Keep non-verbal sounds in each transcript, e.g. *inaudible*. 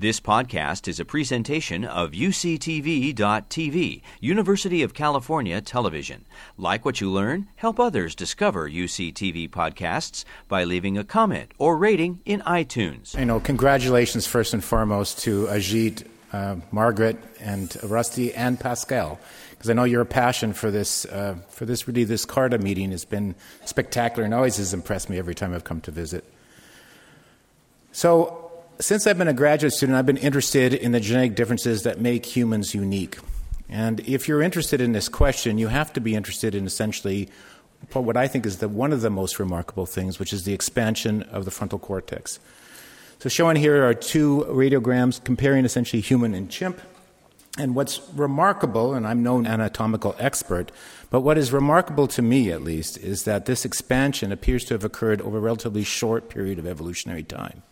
This podcast is a presentation of UCTV.tv, University of California Television. Like what you learn, help others discover UCTV podcasts by leaving a comment or rating in iTunes. You know, congratulations first and foremost to Ajit, uh, Margaret, and Rusty and Pascal, because I know your passion for this, uh, for this really this CARTA meeting has been spectacular and always has impressed me every time I've come to visit. So since I've been a graduate student, I've been interested in the genetic differences that make humans unique. And if you're interested in this question, you have to be interested in essentially what I think is the, one of the most remarkable things, which is the expansion of the frontal cortex. So, shown here are two radiograms comparing essentially human and chimp. And what's remarkable, and I'm no anatomical expert, but what is remarkable to me at least, is that this expansion appears to have occurred over a relatively short period of evolutionary time.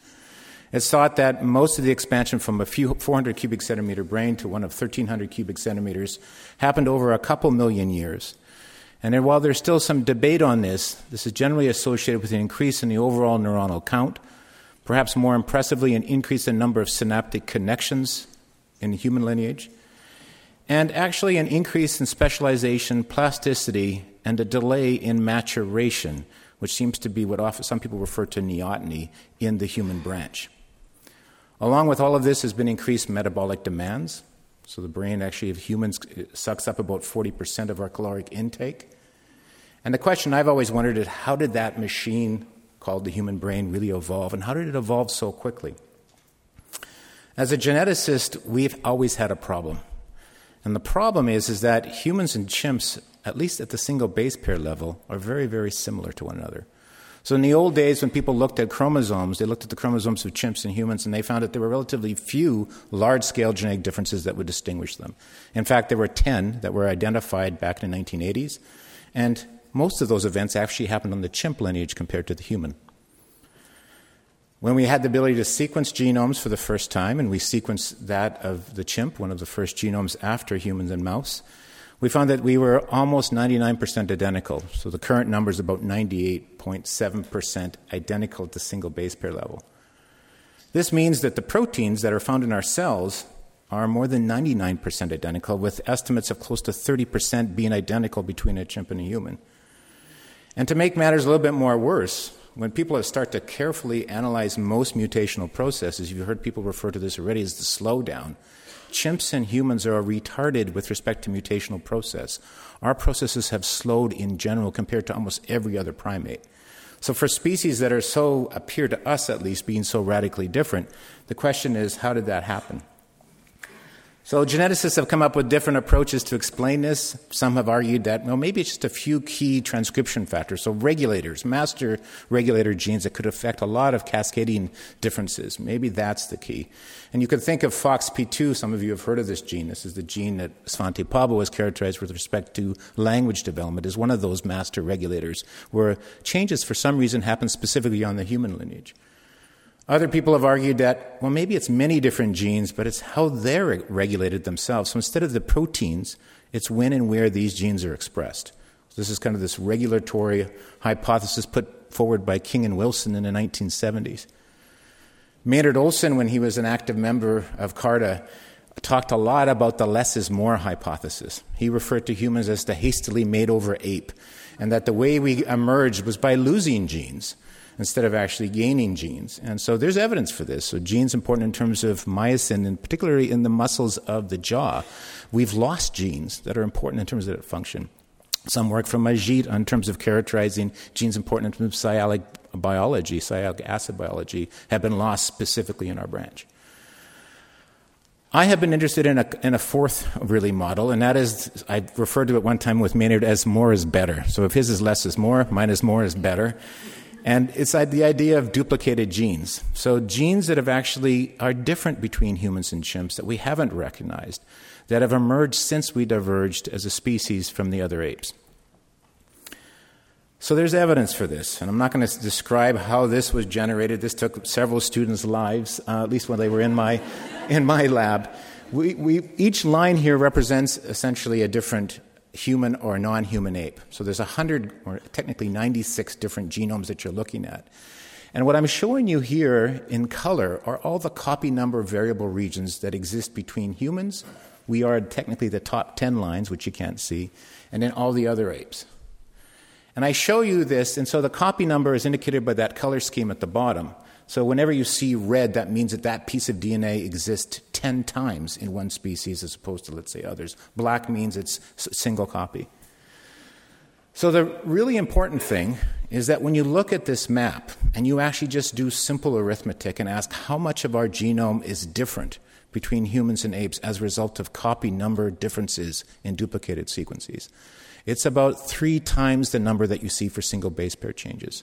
It's thought that most of the expansion from a few 400 cubic centimeter brain to one of 1,300 cubic centimeters happened over a couple million years. And while there's still some debate on this, this is generally associated with an increase in the overall neuronal count, perhaps more impressively, an increase in number of synaptic connections in the human lineage, and actually an increase in specialization, plasticity, and a delay in maturation, which seems to be what some people refer to neoteny in the human branch. Along with all of this has been increased metabolic demands. So the brain actually of humans uh, sucks up about 40% of our caloric intake. And the question I've always wondered is how did that machine called the human brain really evolve and how did it evolve so quickly? As a geneticist, we've always had a problem. And the problem is, is that humans and chimps, at least at the single base pair level, are very, very similar to one another. So, in the old days, when people looked at chromosomes, they looked at the chromosomes of chimps and humans, and they found that there were relatively few large scale genetic differences that would distinguish them. In fact, there were 10 that were identified back in the 1980s, and most of those events actually happened on the chimp lineage compared to the human. When we had the ability to sequence genomes for the first time, and we sequenced that of the chimp, one of the first genomes after humans and mouse, we found that we were almost 99% identical. So the current number is about 98.7% identical at the single base pair level. This means that the proteins that are found in our cells are more than 99% identical, with estimates of close to 30% being identical between a chimp and a human. And to make matters a little bit more worse, when people start to carefully analyze most mutational processes, you've heard people refer to this already as the slowdown chimps and humans are retarded with respect to mutational process. Our processes have slowed in general compared to almost every other primate. So, for species that are so, appear to us at least, being so radically different, the question is how did that happen? So, geneticists have come up with different approaches to explain this. Some have argued that, well, maybe it's just a few key transcription factors. So, regulators, master regulator genes that could affect a lot of cascading differences. Maybe that's the key. And you could think of FOXP2. Some of you have heard of this gene. This is the gene that Svante Pääbo has characterized with respect to language development as one of those master regulators, where changes for some reason happen specifically on the human lineage. Other people have argued that, well, maybe it's many different genes, but it's how they're regulated themselves. So instead of the proteins, it's when and where these genes are expressed. So this is kind of this regulatory hypothesis put forward by King and Wilson in the 1970s. Maynard Olson, when he was an active member of CARTA, talked a lot about the less is more hypothesis. He referred to humans as the hastily made over ape, and that the way we emerged was by losing genes instead of actually gaining genes. And so there's evidence for this. So genes important in terms of myosin, and particularly in the muscles of the jaw. We've lost genes that are important in terms of their function. Some work from Ajit in terms of characterizing genes important in terms of sialic biology, sialic acid biology, have been lost specifically in our branch. I have been interested in a, in a fourth really model, and that is I referred to it one time with Maynard as more is better. So if his is less is more, mine is more is better. And it's the idea of duplicated genes. So genes that have actually are different between humans and chimps that we haven't recognized, that have emerged since we diverged as a species from the other apes. So there's evidence for this, and I'm not going to describe how this was generated. This took several students' lives, uh, at least when they were in my, *laughs* in my lab. We, we, each line here represents essentially a different human or non human ape. So there's 100, or technically 96 different genomes that you're looking at. And what I'm showing you here in color are all the copy number variable regions that exist between humans. We are technically the top 10 lines, which you can't see, and then all the other apes. And I show you this, and so the copy number is indicated by that color scheme at the bottom. So whenever you see red, that means that that piece of DNA exists 10 times in one species as opposed to, let's say, others. Black means it's single copy. So the really important thing is that when you look at this map and you actually just do simple arithmetic and ask how much of our genome is different between humans and apes as a result of copy number differences in duplicated sequences, it's about three times the number that you see for single base pair changes.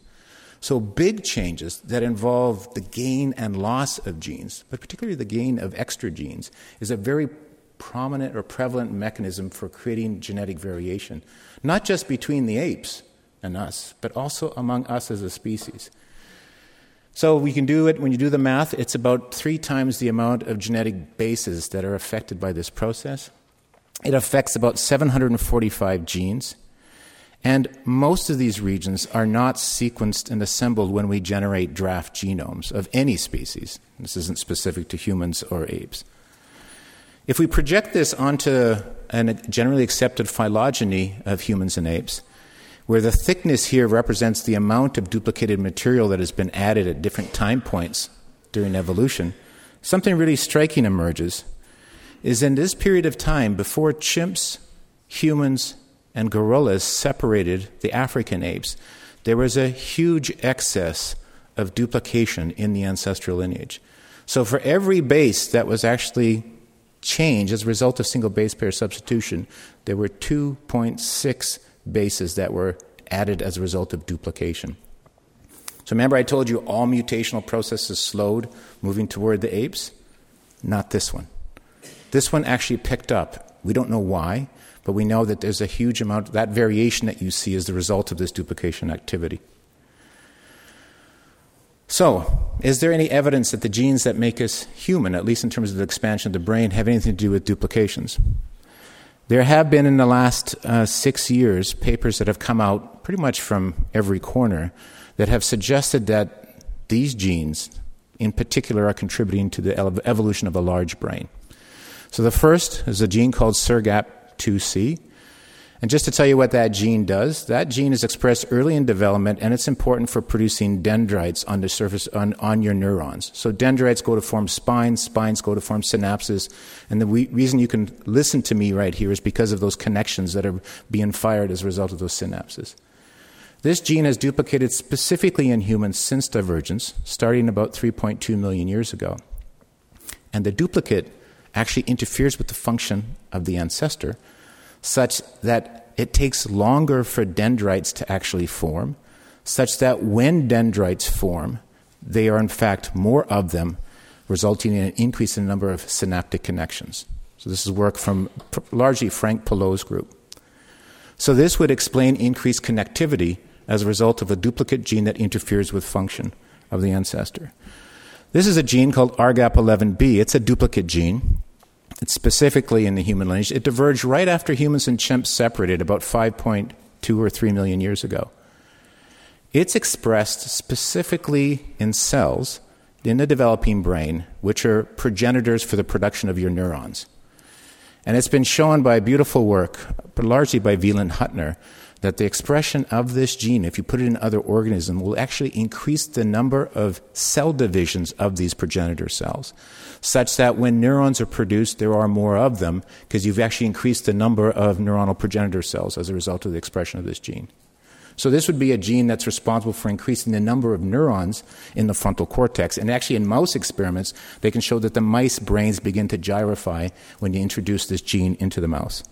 So, big changes that involve the gain and loss of genes, but particularly the gain of extra genes, is a very prominent or prevalent mechanism for creating genetic variation, not just between the apes and us, but also among us as a species. So we can do it when you do the math, it's about three times the amount of genetic bases that are affected by this process. It affects about 745 genes. And most of these regions are not sequenced and assembled when we generate draft genomes of any species. This isn't specific to humans or apes. If we project this onto a generally accepted phylogeny of humans and apes, where the thickness here represents the amount of duplicated material that has been added at different time points during evolution, something really striking emerges. Is in this period of time, before chimps, humans, and gorillas separated the African apes, there was a huge excess of duplication in the ancestral lineage. So, for every base that was actually changed as a result of single base pair substitution, there were 2.6 bases that were added as a result of duplication. So, remember, I told you all mutational processes slowed moving toward the apes? Not this one. This one actually picked up. We don't know why but we know that there's a huge amount, that variation that you see is the result of this duplication activity. So, is there any evidence that the genes that make us human, at least in terms of the expansion of the brain, have anything to do with duplications? There have been in the last uh, six years papers that have come out pretty much from every corner that have suggested that these genes, in particular, are contributing to the evolution of a large brain. So the first is a gene called SRGAP 2C. And just to tell you what that gene does, that gene is expressed early in development and it's important for producing dendrites on the surface on, on your neurons. So dendrites go to form spines, spines go to form synapses, and the we, reason you can listen to me right here is because of those connections that are being fired as a result of those synapses. This gene has duplicated specifically in humans since divergence, starting about 3.2 million years ago. And the duplicate actually interferes with the function of the ancestor such that it takes longer for dendrites to actually form, such that when dendrites form, they are in fact more of them, resulting in an increase in the number of synaptic connections. So, this is work from largely Franck Polleux's group. So, this would explain increased connectivity as a result of a duplicate gene that interferes with function of the ancestor. This is a gene called ARHGAP11B. It's a duplicate gene. Specifically in the human lineage. It diverged right after humans and chimps separated about 5.2 or 3 million years ago. It's expressed specifically in cells in the developing brain, which are progenitors for the production of your neurons. And it's been shown by beautiful work, largely by Wieland Huttner, that the expression of this gene, if you put it in other organisms, will actually increase the number of cell divisions of these progenitor cells, such that when neurons are produced, there are more of them because you've actually increased the number of neuronal progenitor cells as a result of the expression of this gene. So, this would be a gene that's responsible for increasing the number of neurons in the frontal cortex. And actually, in mouse experiments, they can show that the mice brains begin to gyrify when you introduce this gene into the mouse.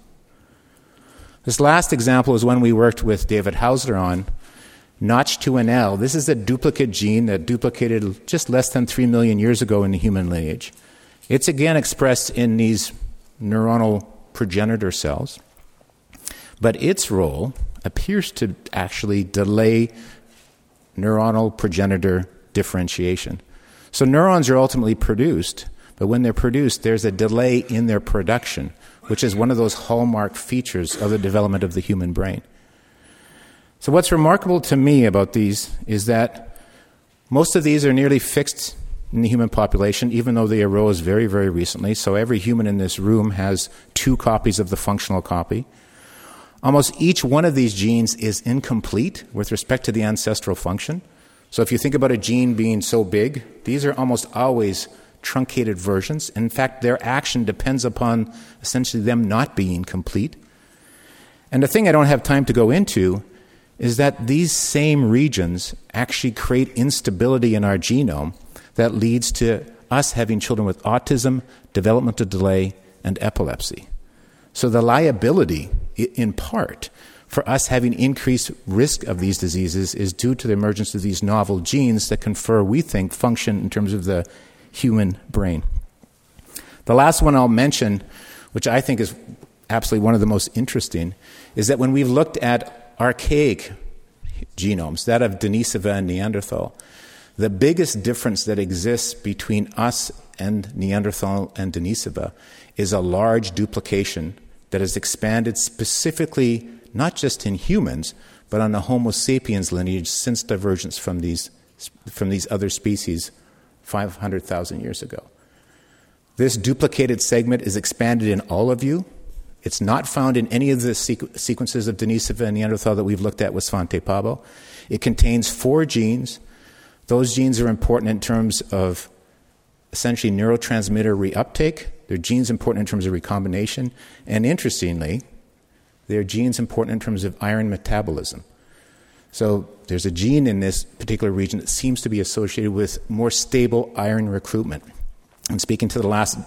This last example is one we worked with David Haussler on. Notch2NL. This is a duplicate gene that duplicated just less than 3 million years ago in the human lineage. It's again expressed in these neuronal progenitor cells, but its role appears to actually delay neuronal progenitor differentiation. So neurons are ultimately produced, but when they're produced, there's a delay in their production which is one of those hallmark features of the development of the human brain. So, what's remarkable to me about these is that Most of these are nearly fixed in the human population, even though they arose very, very recently. So every human in this room has two copies of the functional copy. Almost each one of these genes is incomplete with respect to the ancestral function. So if you think about a gene being so big, these are almost always truncated versions. In fact, their action depends upon essentially them not being complete. And the thing I don't have time to go into is that these same regions actually create instability in our genome that leads to us having children with autism, developmental delay, and epilepsy. So the liability, in part, for us having increased risk of these diseases is due to the emergence of these novel genes that confer, we think, function in terms of the human brain. The last one I'll mention, which I think is absolutely one of the most interesting, is that when we've looked at archaic genomes, that of Denisova and Neanderthal, the biggest difference that exists between us and Neanderthal and Denisova is a large duplication that has expanded specifically not just in humans, but on the Homo sapiens lineage since divergence from these, from these other species 500,000 years ago. This duplicated segment is expanded in all of you. It's not found in any of the sequ- sequences of Denisova and Neanderthal that we've looked at with Svante Pääbo. It contains four genes. Those genes are important in terms of essentially neurotransmitter reuptake. They're genes important in terms of recombination. And interestingly, they're genes important in terms of iron metabolism. So there's a gene in this particular region that seems to be associated with more stable iron recruitment. And speaking to the last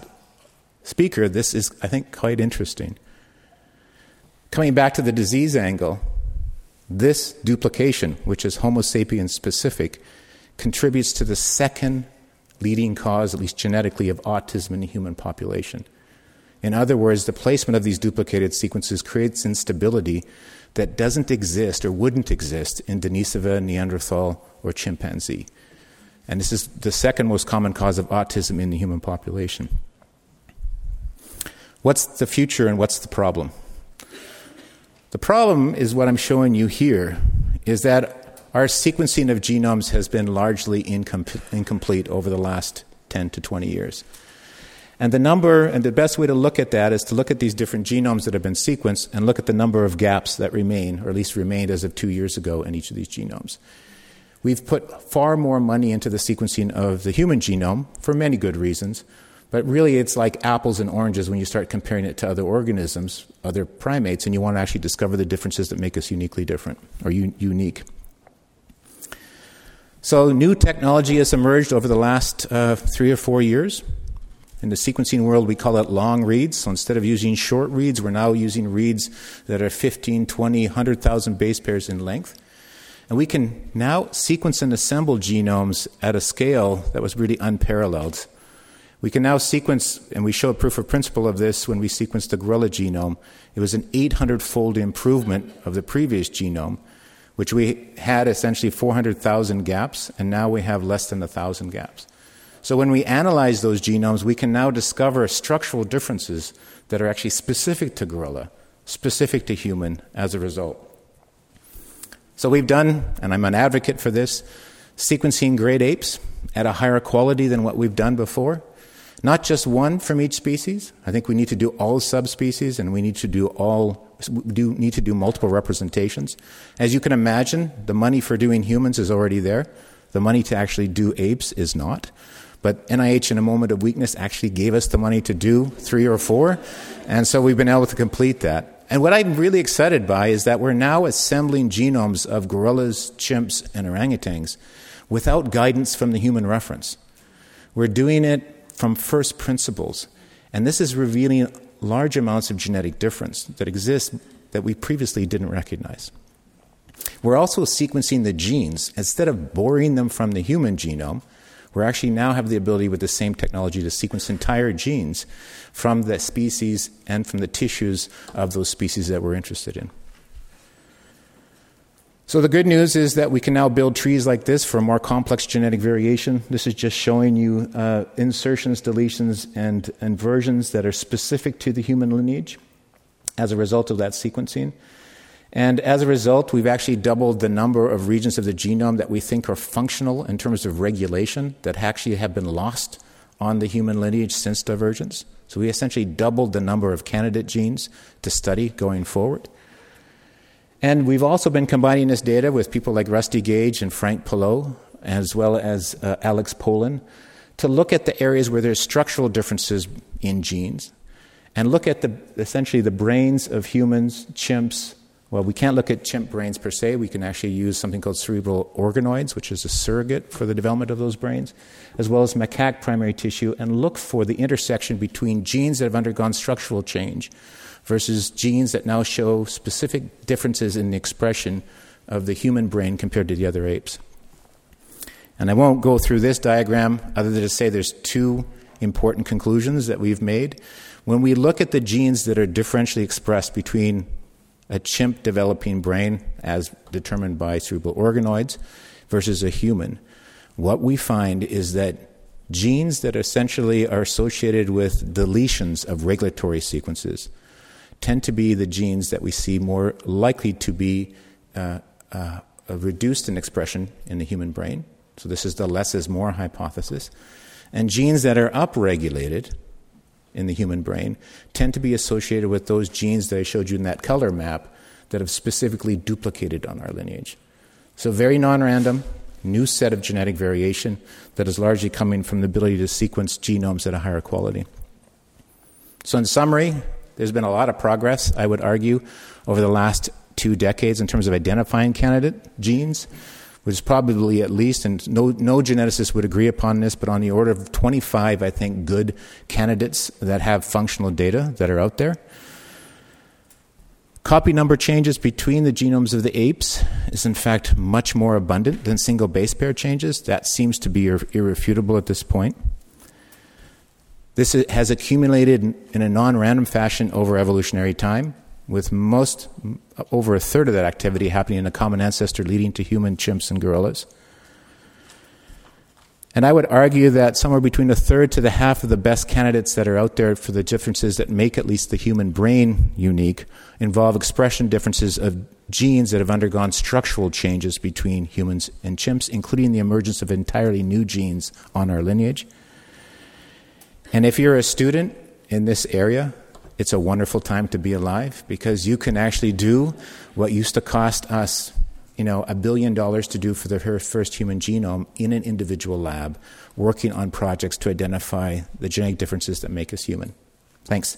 speaker, this is, I think, quite interesting. Coming back to the disease angle, this duplication, which is Homo sapiens specific, contributes to the second leading cause, at least genetically, of autism in the human population. In other words, the placement of these duplicated sequences creates instability that doesn't exist or wouldn't exist in Denisova, Neanderthal, or chimpanzee. And this is the second most common cause of autism in the human population. What's the future and what's the problem? The problem is what I'm showing you here is that our sequencing of genomes has been largely incom- incomplete over the last 10 to 20 years. And the number, and the best way to look at that is to look at these different genomes that have been sequenced and look at the number of gaps that remain, or at least remained as of two years ago in each of these genomes. We've put far more money into the sequencing of the human genome for many good reasons, but really it's like apples and oranges when you start comparing it to other organisms, other primates, and you want to actually discover the differences that make us uniquely different or u- unique. So, new technology has emerged over the last uh, three or four years. In the sequencing world, we call it long reads. So instead of using short reads, we're now using reads that are 15, 20, 100,000 base pairs in length. And we can now sequence and assemble genomes at a scale that was really unparalleled. We can now sequence, and we showed proof of principle of this when we sequenced the gorilla genome. It was an 800 fold improvement of the previous genome, which we had essentially 400,000 gaps, and now we have less than 1,000 gaps. So when we analyze those genomes, we can now discover structural differences that are actually specific to gorilla, specific to human as a result. So we've done, and I'm an advocate for this, sequencing great apes at a higher quality than what we've done before. Not just one from each species. I think we need to do all subspecies and we need to do all do need to do multiple representations. As you can imagine, the money for doing humans is already there. The money to actually do apes is not. But NIH, in a moment of weakness, actually gave us the money to do three or four. And so we've been able to complete that. And what I'm really excited by is that we're now assembling genomes of gorillas, chimps, and orangutans without guidance from the human reference. We're doing it from first principles. And this is revealing large amounts of genetic difference that exist that we previously didn't recognize. We're also sequencing the genes. Instead of boring them from the human genome, we actually now have the ability with the same technology to sequence entire genes from the species and from the tissues of those species that we're interested in. So, the good news is that we can now build trees like this for more complex genetic variation. This is just showing you uh, insertions, deletions, and inversions that are specific to the human lineage as a result of that sequencing. And as a result, we've actually doubled the number of regions of the genome that we think are functional in terms of regulation that actually have been lost on the human lineage since divergence. So we essentially doubled the number of candidate genes to study going forward. And we've also been combining this data with people like Rusty Gage and Franck Polleux, as well as uh, Alex Pollen, to look at the areas where there's structural differences in genes and look at the, essentially the brains of humans, chimps. Well, we can't look at chimp brains per se. We can actually use something called cerebral organoids, which is a surrogate for the development of those brains, as well as macaque primary tissue, and look for the intersection between genes that have undergone structural change versus genes that now show specific differences in the expression of the human brain compared to the other apes. And I won't go through this diagram other than to say there's two important conclusions that we've made. When we look at the genes that are differentially expressed between a chimp developing brain, as determined by cerebral organoids, versus a human, what we find is that genes that essentially are associated with deletions of regulatory sequences tend to be the genes that we see more likely to be uh, uh, reduced in expression in the human brain. So, this is the less is more hypothesis. And genes that are upregulated in the human brain tend to be associated with those genes that I showed you in that color map that have specifically duplicated on our lineage. So, very non random, new set of genetic variation that is largely coming from the ability to sequence genomes at a higher quality. So, in summary, there's been a lot of progress, I would argue, over the last two decades in terms of identifying candidate genes, which is probably at least, and no, no geneticist would agree upon this, but on the order of 25, I think, good candidates that have functional data that are out there. Copy number changes between the genomes of the apes is, in fact, much more abundant than single base pair changes. That seems to be irrefutable at this point. This has accumulated in a non random fashion over evolutionary time, with most, uh, over a third of that activity happening in a common ancestor leading to human chimps and gorillas. And I would argue that somewhere between a third to the half of the best candidates that are out there for the differences that make at least the human brain unique involve expression differences of genes that have undergone structural changes between humans and chimps, including the emergence of entirely new genes on our lineage. And if you're a student in this area, it's a wonderful time to be alive because you can actually do what used to cost us, you know, a billion dollars to do for the first human genome in an individual lab, working on projects to identify the genetic differences that make us human. Thanks.